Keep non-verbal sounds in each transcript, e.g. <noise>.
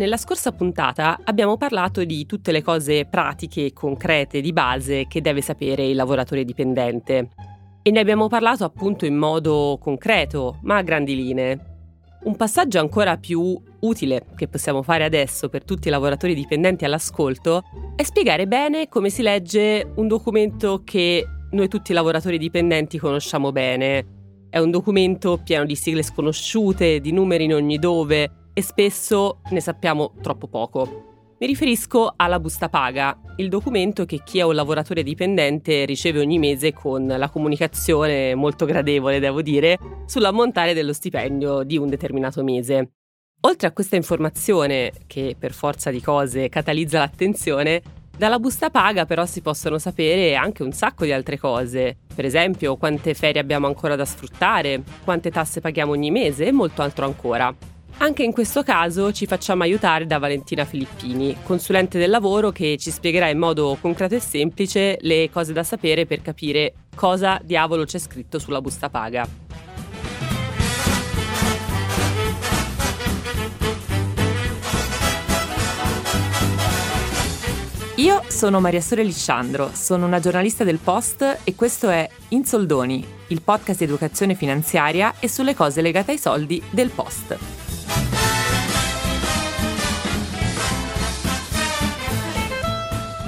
nella scorsa puntata abbiamo parlato di tutte le cose pratiche e concrete di base che deve sapere il lavoratore dipendente. E ne abbiamo parlato appunto in modo concreto, ma a grandi linee. Un passaggio ancora più utile che possiamo fare adesso per tutti i lavoratori dipendenti all'ascolto è spiegare bene come si legge un documento che noi tutti i lavoratori dipendenti conosciamo bene. È un documento pieno di sigle sconosciute, di numeri in ogni dove e spesso ne sappiamo troppo poco. Mi riferisco alla busta paga, il documento che chi è un lavoratore dipendente riceve ogni mese con la comunicazione molto gradevole, devo dire, sull'ammontare dello stipendio di un determinato mese. Oltre a questa informazione, che per forza di cose catalizza l'attenzione, dalla busta paga però si possono sapere anche un sacco di altre cose, per esempio quante ferie abbiamo ancora da sfruttare, quante tasse paghiamo ogni mese e molto altro ancora. Anche in questo caso ci facciamo aiutare da Valentina Filippini, consulente del lavoro che ci spiegherà in modo concreto e semplice le cose da sapere per capire cosa diavolo c'è scritto sulla busta paga. Io sono Maria Sore Lisciandro, sono una giornalista del Post e questo è In Soldoni, il podcast di educazione finanziaria e sulle cose legate ai soldi del Post.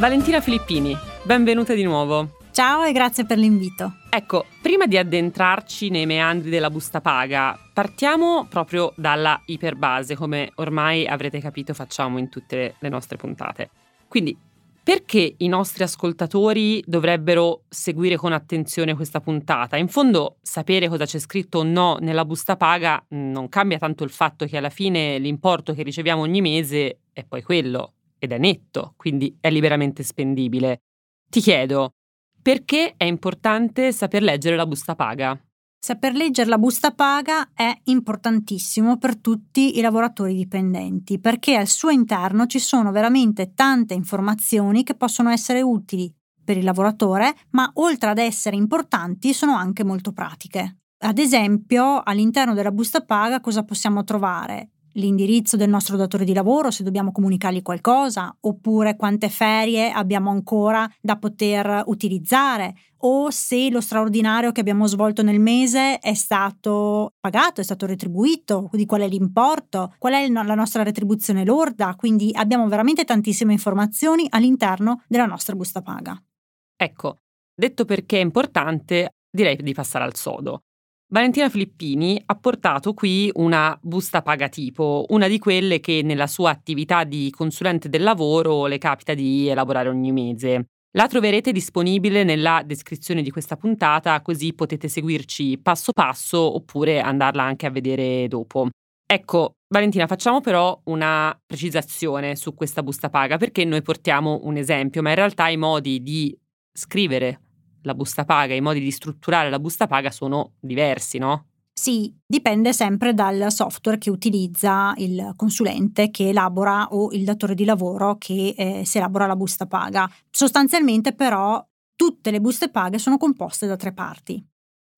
Valentina Filippini, benvenuta di nuovo. Ciao e grazie per l'invito. Ecco, prima di addentrarci nei meandri della busta paga, partiamo proprio dalla iperbase, come ormai avrete capito facciamo in tutte le nostre puntate. Quindi, perché i nostri ascoltatori dovrebbero seguire con attenzione questa puntata? In fondo, sapere cosa c'è scritto o no nella busta paga non cambia tanto il fatto che alla fine l'importo che riceviamo ogni mese è poi quello, ed è netto, quindi è liberamente spendibile. Ti chiedo, perché è importante saper leggere la busta paga? Saper leggere la busta paga è importantissimo per tutti i lavoratori dipendenti perché al suo interno ci sono veramente tante informazioni che possono essere utili per il lavoratore, ma oltre ad essere importanti sono anche molto pratiche. Ad esempio, all'interno della busta paga cosa possiamo trovare? L'indirizzo del nostro datore di lavoro se dobbiamo comunicargli qualcosa, oppure quante ferie abbiamo ancora da poter utilizzare, o se lo straordinario che abbiamo svolto nel mese è stato pagato, è stato retribuito, di qual è l'importo, qual è la nostra retribuzione lorda, quindi abbiamo veramente tantissime informazioni all'interno della nostra busta paga. Ecco, detto perché è importante, direi di passare al sodo. Valentina Filippini ha portato qui una busta paga tipo, una di quelle che nella sua attività di consulente del lavoro le capita di elaborare ogni mese. La troverete disponibile nella descrizione di questa puntata, così potete seguirci passo passo oppure andarla anche a vedere dopo. Ecco, Valentina, facciamo però una precisazione su questa busta paga perché noi portiamo un esempio, ma in realtà i modi di scrivere la busta paga, i modi di strutturare la busta paga sono diversi, no? Sì, dipende sempre dal software che utilizza il consulente che elabora o il datore di lavoro che eh, si elabora la busta paga. Sostanzialmente però tutte le buste paghe sono composte da tre parti.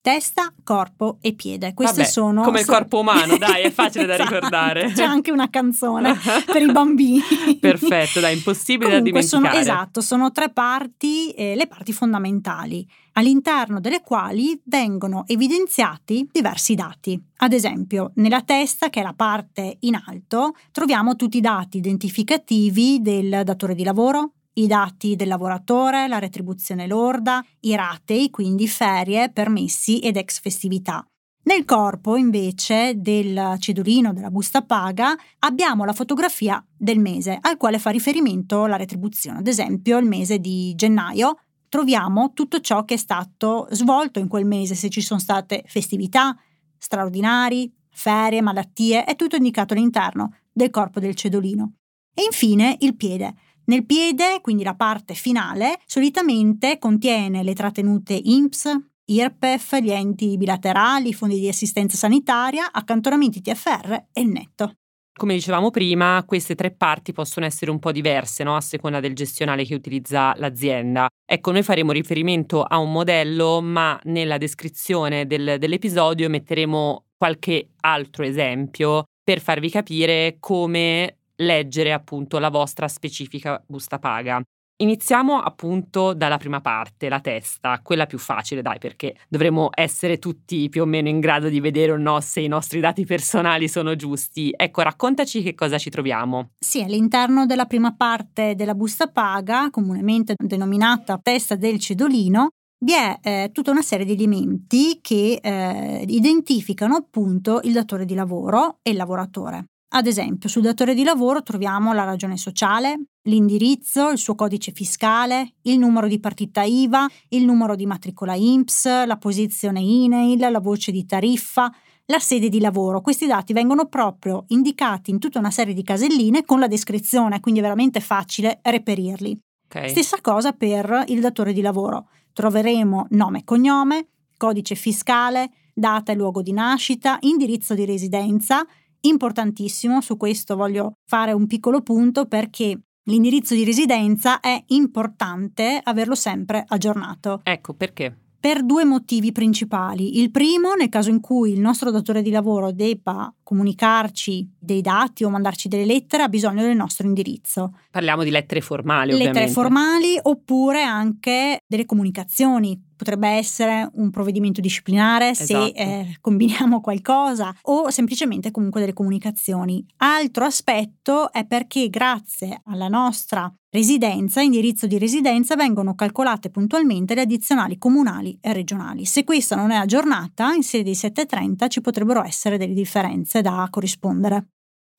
Testa, corpo e piede. Queste Vabbè, sono. Come il corpo umano, dai, è facile <laughs> esatto. da ricordare. C'è anche una canzone <laughs> per i bambini. Perfetto, dai, impossibile Comunque da dimenticare. Sono, esatto, sono tre parti, eh, le parti fondamentali, all'interno delle quali vengono evidenziati diversi dati. Ad esempio, nella testa, che è la parte in alto, troviamo tutti i dati identificativi del datore di lavoro, i dati del lavoratore, la retribuzione lorda, i ratei, quindi ferie, permessi ed ex festività. Nel corpo, invece, del cedolino della busta paga abbiamo la fotografia del mese al quale fa riferimento la retribuzione. Ad esempio, il mese di gennaio troviamo tutto ciò che è stato svolto in quel mese, se ci sono state festività, straordinari, ferie, malattie, è tutto indicato all'interno del corpo del cedolino. E infine il piede. Nel piede, quindi la parte finale, solitamente contiene le trattenute INPS, IRPEF, gli enti bilaterali, i fondi di assistenza sanitaria, accantonamenti TFR e il netto. Come dicevamo prima, queste tre parti possono essere un po' diverse no? a seconda del gestionale che utilizza l'azienda. Ecco, noi faremo riferimento a un modello, ma nella descrizione del, dell'episodio metteremo qualche altro esempio per farvi capire come leggere appunto la vostra specifica busta paga. Iniziamo appunto dalla prima parte, la testa, quella più facile, dai, perché dovremmo essere tutti più o meno in grado di vedere o no se i nostri dati personali sono giusti. Ecco, raccontaci che cosa ci troviamo. Sì, all'interno della prima parte della busta paga, comunemente denominata testa del cedolino, vi è eh, tutta una serie di elementi che eh, identificano appunto il datore di lavoro e il lavoratore. Ad esempio, sul datore di lavoro troviamo la ragione sociale, l'indirizzo, il suo codice fiscale, il numero di partita IVA, il numero di matricola INPS, la posizione email, la voce di tariffa, la sede di lavoro. Questi dati vengono proprio indicati in tutta una serie di caselline con la descrizione, quindi è veramente facile reperirli. Okay. Stessa cosa per il datore di lavoro. Troveremo nome e cognome, codice fiscale, data e luogo di nascita, indirizzo di residenza, importantissimo, su questo voglio fare un piccolo punto perché l'indirizzo di residenza è importante averlo sempre aggiornato. Ecco perché per due motivi principali. Il primo, nel caso in cui il nostro datore di lavoro debba comunicarci dei dati o mandarci delle lettere, ha bisogno del nostro indirizzo. Parliamo di lettere formali, lettere ovviamente. Lettere formali oppure anche delle comunicazioni potrebbe essere un provvedimento disciplinare esatto. se eh, combiniamo qualcosa o semplicemente comunque delle comunicazioni. Altro aspetto è perché grazie alla nostra residenza, indirizzo di residenza, vengono calcolate puntualmente le addizionali comunali e regionali. Se questa non è aggiornata, in sede di 730 ci potrebbero essere delle differenze da corrispondere.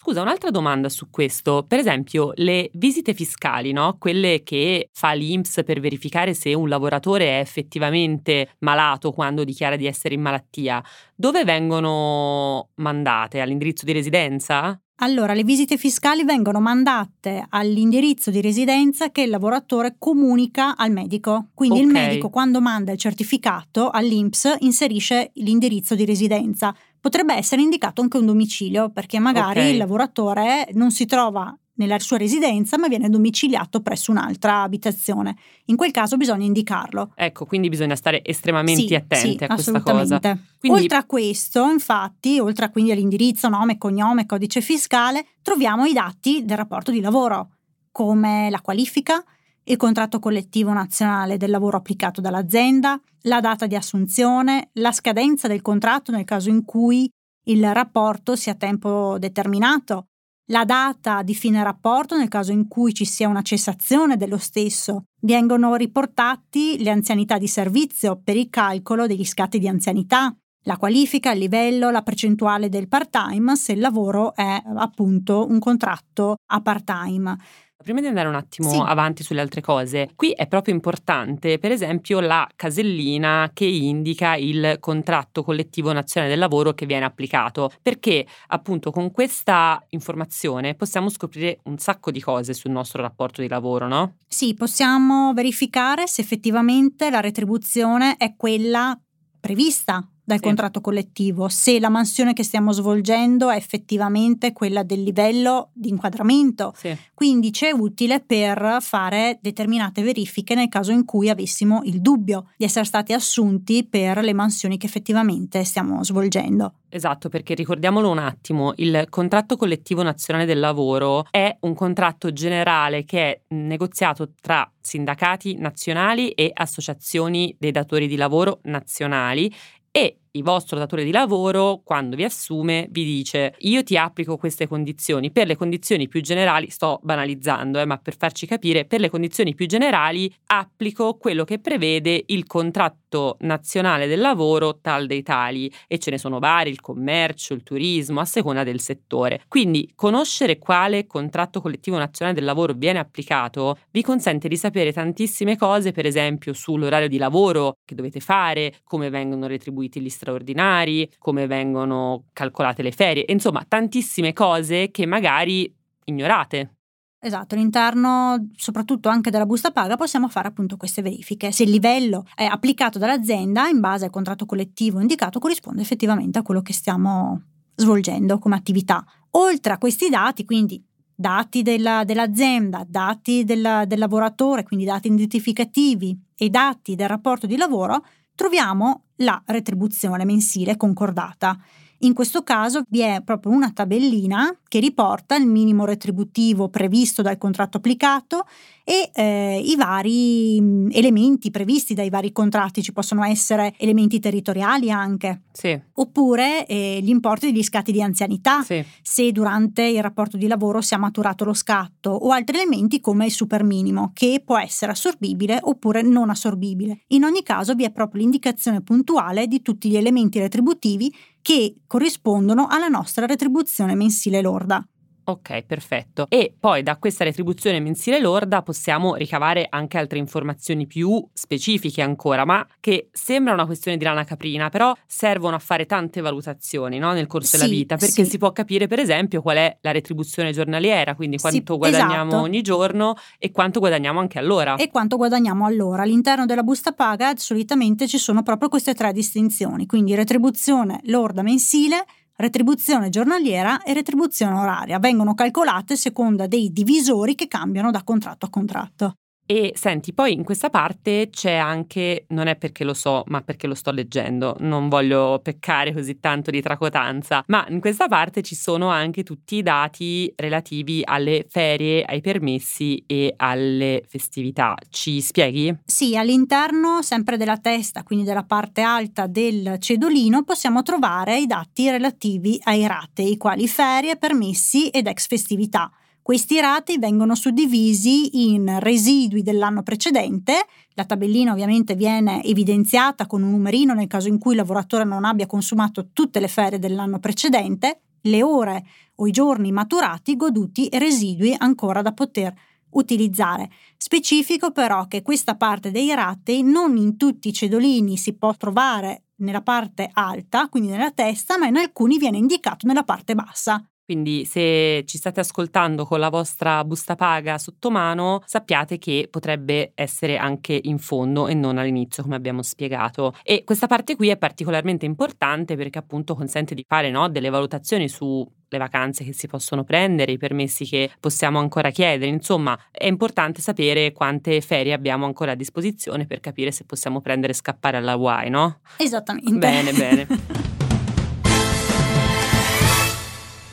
Scusa, un'altra domanda su questo. Per esempio, le visite fiscali, no? Quelle che fa l'INPS per verificare se un lavoratore è effettivamente malato quando dichiara di essere in malattia, dove vengono mandate? All'indirizzo di residenza? Allora, le visite fiscali vengono mandate all'indirizzo di residenza che il lavoratore comunica al medico. Quindi okay. il medico quando manda il certificato all'INPS inserisce l'indirizzo di residenza. Potrebbe essere indicato anche un domicilio perché magari okay. il lavoratore non si trova nella sua residenza, ma viene domiciliato presso un'altra abitazione. In quel caso bisogna indicarlo. Ecco, quindi bisogna stare estremamente sì, attenti sì, a questa cosa. Quindi... Oltre a questo, infatti, oltre a quindi all'indirizzo, nome, cognome, codice fiscale, troviamo i dati del rapporto di lavoro, come la qualifica, il contratto collettivo nazionale del lavoro applicato dall'azienda, la data di assunzione, la scadenza del contratto nel caso in cui il rapporto sia a tempo determinato, la data di fine rapporto nel caso in cui ci sia una cessazione dello stesso. Vengono riportati le anzianità di servizio per il calcolo degli scatti di anzianità, la qualifica, il livello, la percentuale del part-time se il lavoro è appunto un contratto a part-time. Prima di andare un attimo sì. avanti sulle altre cose, qui è proprio importante, per esempio, la casellina che indica il contratto collettivo nazionale del lavoro che viene applicato, perché appunto con questa informazione possiamo scoprire un sacco di cose sul nostro rapporto di lavoro, no? Sì, possiamo verificare se effettivamente la retribuzione è quella prevista dal sì. contratto collettivo, se la mansione che stiamo svolgendo è effettivamente quella del livello di inquadramento. Sì. Quindi c'è utile per fare determinate verifiche nel caso in cui avessimo il dubbio di essere stati assunti per le mansioni che effettivamente stiamo svolgendo. Esatto, perché ricordiamolo un attimo, il contratto collettivo nazionale del lavoro è un contratto generale che è negoziato tra sindacati nazionali e associazioni dei datori di lavoro nazionali e il vostro datore di lavoro, quando vi assume, vi dice io ti applico queste condizioni. Per le condizioni più generali, sto banalizzando, eh, ma per farci capire, per le condizioni più generali applico quello che prevede il contratto nazionale del lavoro tal dei tali e ce ne sono vari, il commercio, il turismo, a seconda del settore. Quindi conoscere quale contratto collettivo nazionale del lavoro viene applicato vi consente di sapere tantissime cose, per esempio sull'orario di lavoro che dovete fare, come vengono retribuiti gli straordinari straordinari, come vengono calcolate le ferie, insomma tantissime cose che magari ignorate. Esatto, all'interno soprattutto anche della busta paga possiamo fare appunto queste verifiche. Se il livello è applicato dall'azienda in base al contratto collettivo indicato corrisponde effettivamente a quello che stiamo svolgendo come attività. Oltre a questi dati, quindi dati della, dell'azienda, dati del, del lavoratore, quindi dati identificativi e dati del rapporto di lavoro, troviamo la retribuzione mensile concordata. In questo caso vi è proprio una tabellina che riporta il minimo retributivo previsto dal contratto applicato e eh, i vari mm, elementi previsti dai vari contratti, ci possono essere elementi territoriali anche, sì. oppure eh, gli importi degli scatti di anzianità, sì. se durante il rapporto di lavoro si è maturato lo scatto, o altri elementi come il super minimo, che può essere assorbibile oppure non assorbibile. In ogni caso vi è proprio l'indicazione puntuale di tutti gli elementi retributivi che corrispondono alla nostra retribuzione mensile lorda. Ok, perfetto. E poi da questa retribuzione mensile lorda possiamo ricavare anche altre informazioni più specifiche ancora, ma che sembra una questione di lana caprina, però servono a fare tante valutazioni no, nel corso Sì, della vita, perché sì. si può capire per esempio qual è la retribuzione giornaliera, quindi Sì, quanto guadagniamo esatto. ogni giorno e quanto guadagniamo anche all'ora. E quanto guadagniamo allora? All'interno della busta paga solitamente ci sono proprio queste tre distinzioni, quindi retribuzione lorda mensile, retribuzione giornaliera e retribuzione oraria. Vengono calcolate a seconda dei divisori che cambiano da contratto a contratto. E senti, poi in questa parte c'è anche, non è perché lo so, ma perché lo sto leggendo, non voglio peccare così tanto di tracotanza, ma in questa parte ci sono anche tutti i dati relativi alle ferie, ai permessi e alle festività. Ci spieghi? Sì, all'interno sempre della testa, quindi della parte alta del cedolino, possiamo trovare i dati relativi ai ratei, quali ferie, permessi ed ex festività. Questi ratei vengono suddivisi in residui dell'anno precedente, la tabellina ovviamente viene evidenziata con un numerino nel caso in cui il lavoratore non abbia consumato tutte le ferie dell'anno precedente, le ore o i giorni maturati, goduti e residui ancora da poter utilizzare. Specifico però che questa parte dei ratei non in tutti i cedolini si può trovare nella parte alta, quindi nella testa, ma in alcuni viene indicato nella parte bassa. Quindi se ci state ascoltando con la vostra busta paga sotto mano, sappiate che potrebbe essere anche in fondo e non all'inizio, come abbiamo spiegato. E questa parte qui è particolarmente importante perché appunto consente di fare no, delle valutazioni su le vacanze che si possono prendere, i permessi che possiamo ancora chiedere, insomma è importante sapere quante ferie abbiamo ancora a disposizione per capire se possiamo prendere e scappare alla Hawaii, no? Esattamente. Bene, bene. <laughs>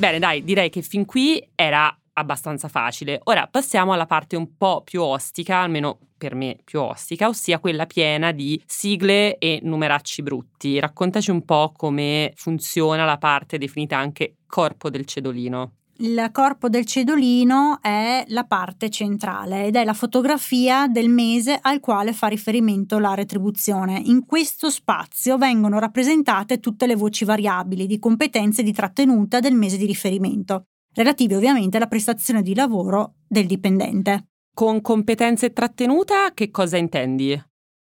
Bene, dai, direi che fin qui era abbastanza facile. Ora passiamo alla parte un po' più ostica, almeno per me più ostica, ossia quella piena di sigle e numeracci brutti. Raccontaci un po' come funziona la parte definita anche corpo del cedolino. Il corpo del cedolino è la parte centrale ed è la fotografia del mese al quale fa riferimento la retribuzione. In questo spazio vengono rappresentate tutte le voci variabili di competenze di trattenuta del mese di riferimento, relative ovviamente alla prestazione di lavoro del dipendente. Con competenze trattenuta che cosa intendi?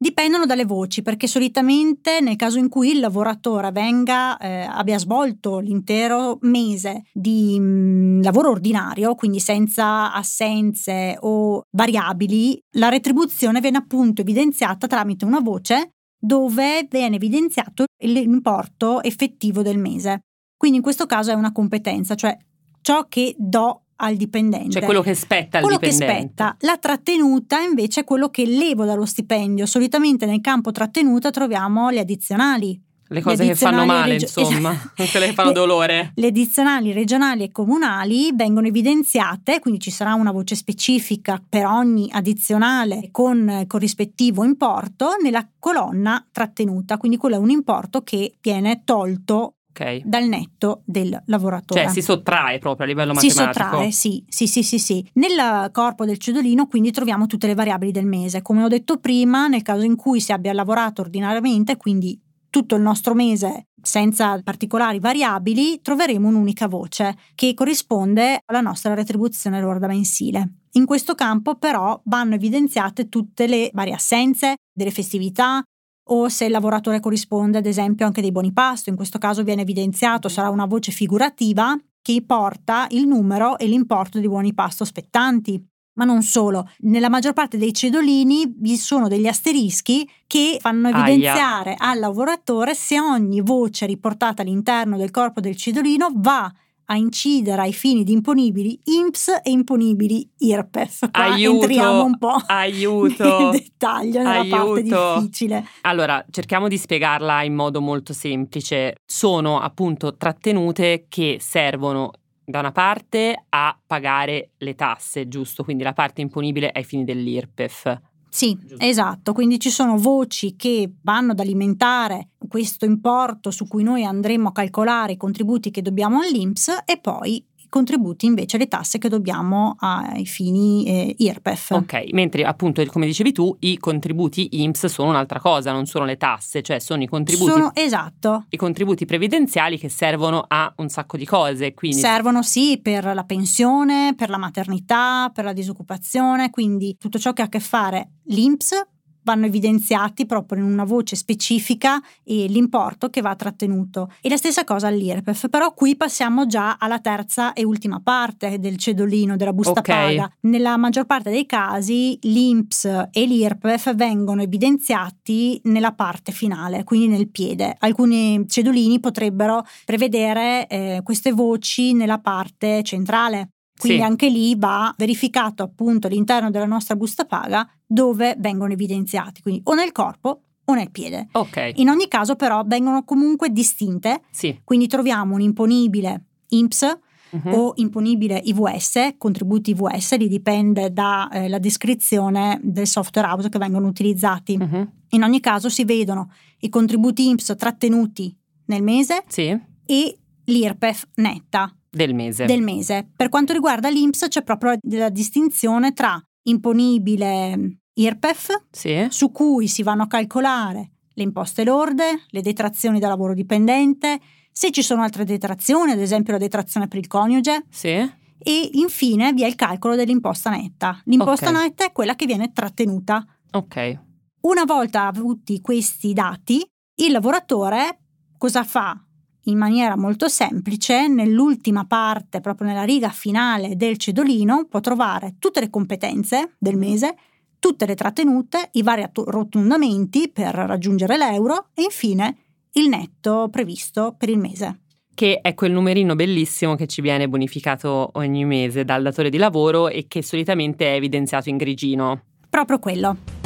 Dipendono dalle voci, perché solitamente nel caso in cui il lavoratore venga, eh, abbia svolto l'intero mese di mh, lavoro ordinario, quindi senza assenze o variabili, la retribuzione viene appunto evidenziata tramite una voce dove viene evidenziato l'importo effettivo del mese. Quindi in questo caso è una competenza, cioè ciò che do al dipendente. Cioè quello che spetta al quello dipendente. che spetta. La trattenuta invece è quello che levo dallo stipendio. Solitamente nel campo trattenuta troviamo le addizionali. Le cose Le che fanno male, regio- insomma, quelle che fanno Le- dolore. Le addizionali regionali e comunali vengono evidenziate, quindi ci sarà una voce specifica per ogni addizionale con il corrispettivo importo nella colonna trattenuta, quindi quello è un importo che viene tolto Ok. dal netto del lavoratore. Cioè si sottrae proprio a livello Si matematico. sottrae, sì, sì, sì, sì, sì. Nel corpo del cedolino quindi troviamo tutte le variabili del mese. Come ho detto prima, nel caso in cui si abbia lavorato ordinariamente, quindi tutto il nostro mese senza particolari variabili, troveremo un'unica voce che corrisponde alla nostra retribuzione lorda mensile. In questo campo però vanno evidenziate tutte le varie assenze, delle festività, o se il lavoratore corrisponde ad esempio anche dei buoni pasto, in questo caso viene evidenziato, sarà una voce figurativa che porta il numero e l'importo di buoni pasto spettanti. Ma non solo, nella maggior parte dei cedolini vi sono degli asterischi che fanno Aia. evidenziare al lavoratore se ogni voce riportata all'interno del corpo del cedolino va a incidere ai fini di imponibili INPS e imponibili IRPEF. Qua aiuto, entriamo un po' aiuto, nel dettaglio, nella aiuto. parte difficile. Allora, cerchiamo di spiegarla in modo molto semplice. Sono appunto trattenute che servono da una parte a pagare le tasse, giusto? Quindi la parte imponibile ai fini dell'IRPEF. Sì, esatto, quindi ci sono voci che vanno ad alimentare questo importo su cui noi andremo a calcolare i contributi che dobbiamo all'INPS e poi contributi invece le tasse che dobbiamo ai fini eh, IRPEF. Ok, mentre appunto come dicevi tu i contributi IMSS sono un'altra cosa, non sono le tasse, cioè sono i contributi Sono esatto. i contributi previdenziali che servono a un sacco di cose, quindi Servono sì per la pensione, per la maternità, per la disoccupazione, quindi tutto ciò che ha a che fare l'INPS vanno evidenziati proprio in una voce specifica e l'importo che va trattenuto. E la stessa cosa all'IRPEF, però qui passiamo già alla terza e ultima parte del cedolino, della busta Ok. paga. Nella maggior parte dei casi l'INPS e l'IRPEF vengono evidenziati nella parte finale, quindi nel piede. Alcuni cedolini potrebbero prevedere eh, queste voci nella parte centrale. Quindi Sì. anche lì va verificato appunto all'interno della nostra busta paga dove vengono evidenziati, quindi o nel corpo o nel piede. Ok, In ogni caso però vengono comunque distinte, sì. quindi troviamo un imponibile INPS Mhm. o imponibile IVS, contributi IVS, lì dipende dalla descrizione del software house che vengono utilizzati. Mhm. In ogni caso si vedono i contributi INPS trattenuti nel mese Sì, e l'IRPEF netta del mese. del mese. Per quanto riguarda l'INPS c'è proprio la distinzione tra imponibile IRPEF, Sì, su cui si vanno a calcolare le imposte lorde, le detrazioni da lavoro dipendente, se ci sono altre detrazioni, ad esempio la detrazione per il coniuge, sì, e infine vi è il calcolo dell'imposta netta. L'imposta Ok. netta è quella che viene trattenuta. ok. Una volta avuti questi dati, il lavoratore cosa fa? In maniera molto semplice, nell'ultima parte, proprio nella riga finale del cedolino, può trovare tutte le competenze del mese, tutte le trattenute, i vari attu- rotondamenti per raggiungere l'euro e infine il netto previsto per il mese. Che è quel numerino bellissimo che ci viene bonificato ogni mese dal datore di lavoro e che solitamente è evidenziato in grigino. Proprio quello.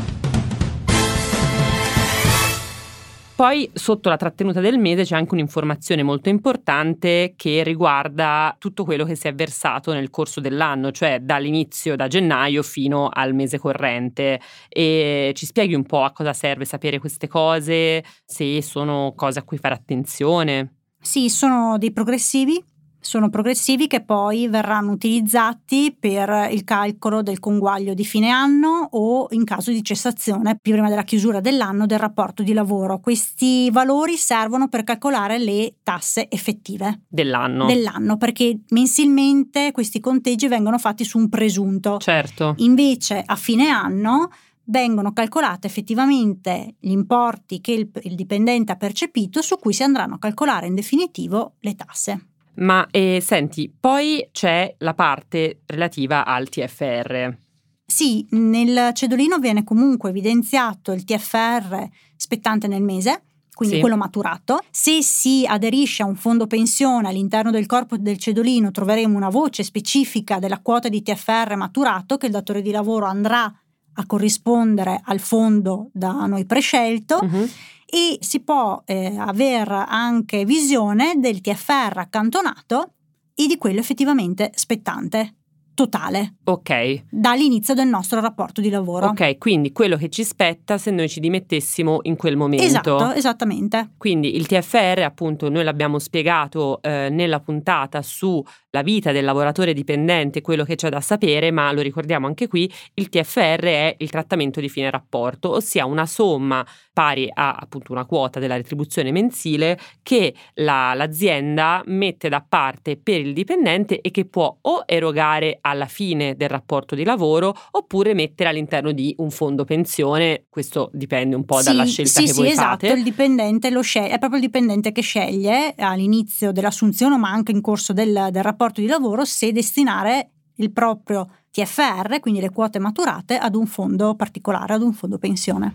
Poi sotto la trattenuta del mese c'è anche un'informazione molto importante che riguarda tutto quello che si è versato nel corso dell'anno, cioè dall'inizio da gennaio fino al mese corrente. E ci spieghi un po' a cosa serve sapere queste cose, se sono cose a cui fare attenzione. Sì, sono dei progressivi, sono progressivi che poi verranno utilizzati per il calcolo del conguaglio di fine anno o in caso di cessazione prima della chiusura dell'anno del rapporto di lavoro. Questi valori servono per calcolare le tasse effettive Dell'anno. dell'anno perché mensilmente questi conteggi vengono fatti su un presunto. Certo. Invece a fine anno vengono calcolate effettivamente gli importi che il, il dipendente ha percepito su cui si andranno a calcolare in definitivo le tasse. Ma eh, senti, poi c'è la parte relativa al TFR. Sì, nel cedolino viene comunque evidenziato il TFR spettante nel mese, quindi Sì. quello maturato. Se si aderisce a un fondo pensione all'interno del corpo del cedolino troveremo una voce specifica della quota di TFR maturato che il datore di lavoro andrà a corrispondere al fondo da noi prescelto Mhm. E si può eh, aver anche visione del TFR accantonato e di quello effettivamente spettante, totale, Ok. dall'inizio del nostro rapporto di lavoro. Ok, quindi quello che ci spetta se noi ci dimettessimo in quel momento. Esatto, esattamente. Quindi il TFR, appunto, noi l'abbiamo spiegato eh, nella puntata sulla vita del lavoratore dipendente, quello che c'è da sapere, ma lo ricordiamo anche qui, il TFR è il trattamento di fine rapporto, ossia una somma pari a appunto una quota della retribuzione mensile che la- l'azienda mette da parte per il dipendente e che può o erogare alla fine del rapporto di lavoro oppure mettere all'interno di un fondo pensione, questo dipende un po' dalla Sì, scelta sì, che sì, voi esatto, fate. il dipendente lo sceglie, è proprio il dipendente che sceglie all'inizio dell'assunzione ma anche in corso del, del rapporto di lavoro se destinare il proprio TFR, quindi le quote maturate, ad un fondo particolare, ad un fondo pensione.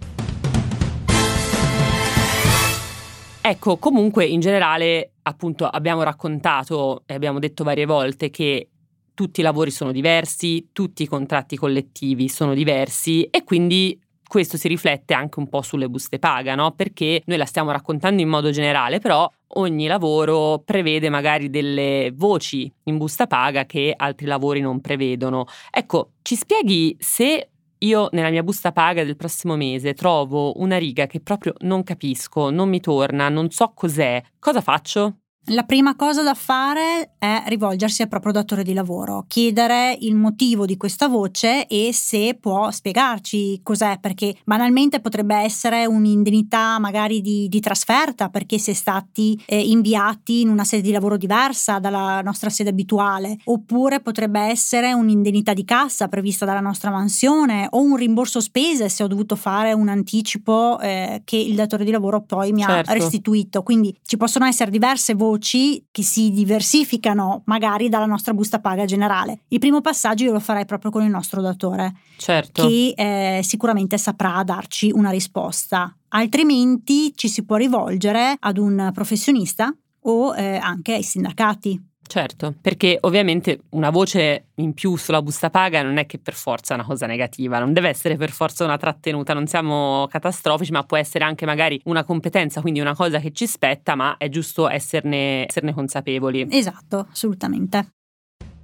Ecco, comunque in generale, appunto, abbiamo raccontato e abbiamo detto varie volte che tutti i lavori sono diversi, tutti i contratti collettivi sono diversi e quindi questo si riflette anche un po' sulle buste paga, no? Perché noi la stiamo raccontando in modo generale, però ogni lavoro prevede magari delle voci in busta paga che altri lavori non prevedono. Ecco, ci spieghi se io nella mia busta paga del prossimo mese trovo una riga che proprio non capisco, non mi torna, non so cos'è, cosa faccio? La prima cosa da fare è rivolgersi al proprio datore di lavoro, chiedere il motivo di questa voce e se può spiegarci cos'è, perché banalmente potrebbe essere un'indennità magari di, di trasferta perché si è stati eh, inviati in una sede di lavoro diversa dalla nostra sede abituale, oppure potrebbe essere un'indennità di cassa prevista dalla nostra mansione o un rimborso spese se ho dovuto fare un anticipo eh, che il datore di lavoro poi mi certo. ha restituito. Quindi ci possono essere diverse voci voci che si diversificano magari dalla nostra busta paga generale. Il primo passaggio io lo farei proprio con il nostro datore, certo. che eh, sicuramente saprà darci una risposta. Altrimenti ci si può rivolgere ad un professionista o eh, anche ai sindacati. Certo, perché ovviamente una voce in più sulla busta paga non è che per forza è una cosa negativa, non deve essere per forza una trattenuta, non siamo catastrofici, ma può essere anche magari una competenza, quindi una cosa che ci spetta, ma è giusto esserne, esserne consapevoli. Esatto, assolutamente.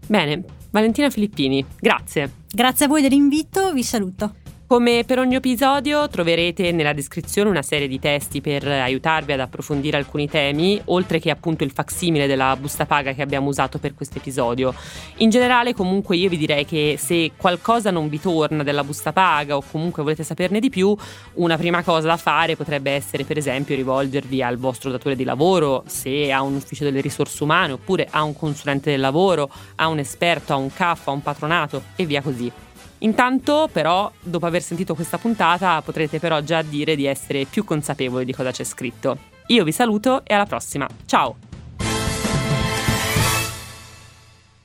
Bene, Valentina Filippini, grazie. Grazie a voi dell'invito, vi saluto. Come per ogni episodio troverete nella descrizione una serie di testi per aiutarvi ad approfondire alcuni temi, oltre che appunto il facsimile della busta paga che abbiamo usato per questo episodio. In generale comunque io vi direi che se qualcosa non vi torna della busta paga o comunque volete saperne di più, una prima cosa da fare potrebbe essere per esempio rivolgervi al vostro datore di lavoro, se ha un ufficio delle risorse umane oppure a un consulente del lavoro, a un esperto, a un CAF, a un patronato e via così. Intanto, però, dopo aver sentito questa puntata, potrete però già dire di essere più consapevoli di cosa c'è scritto. Io vi saluto e alla prossima. Ciao!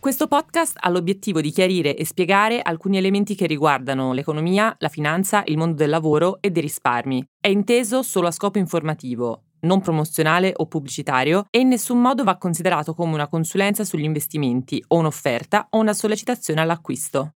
Questo podcast ha l'obiettivo di chiarire e spiegare alcuni elementi che riguardano l'economia, la finanza, il mondo del lavoro e dei risparmi. È inteso solo a scopo informativo, non promozionale o pubblicitario e in nessun modo va considerato come una consulenza sugli investimenti o un'offerta o una sollecitazione all'acquisto.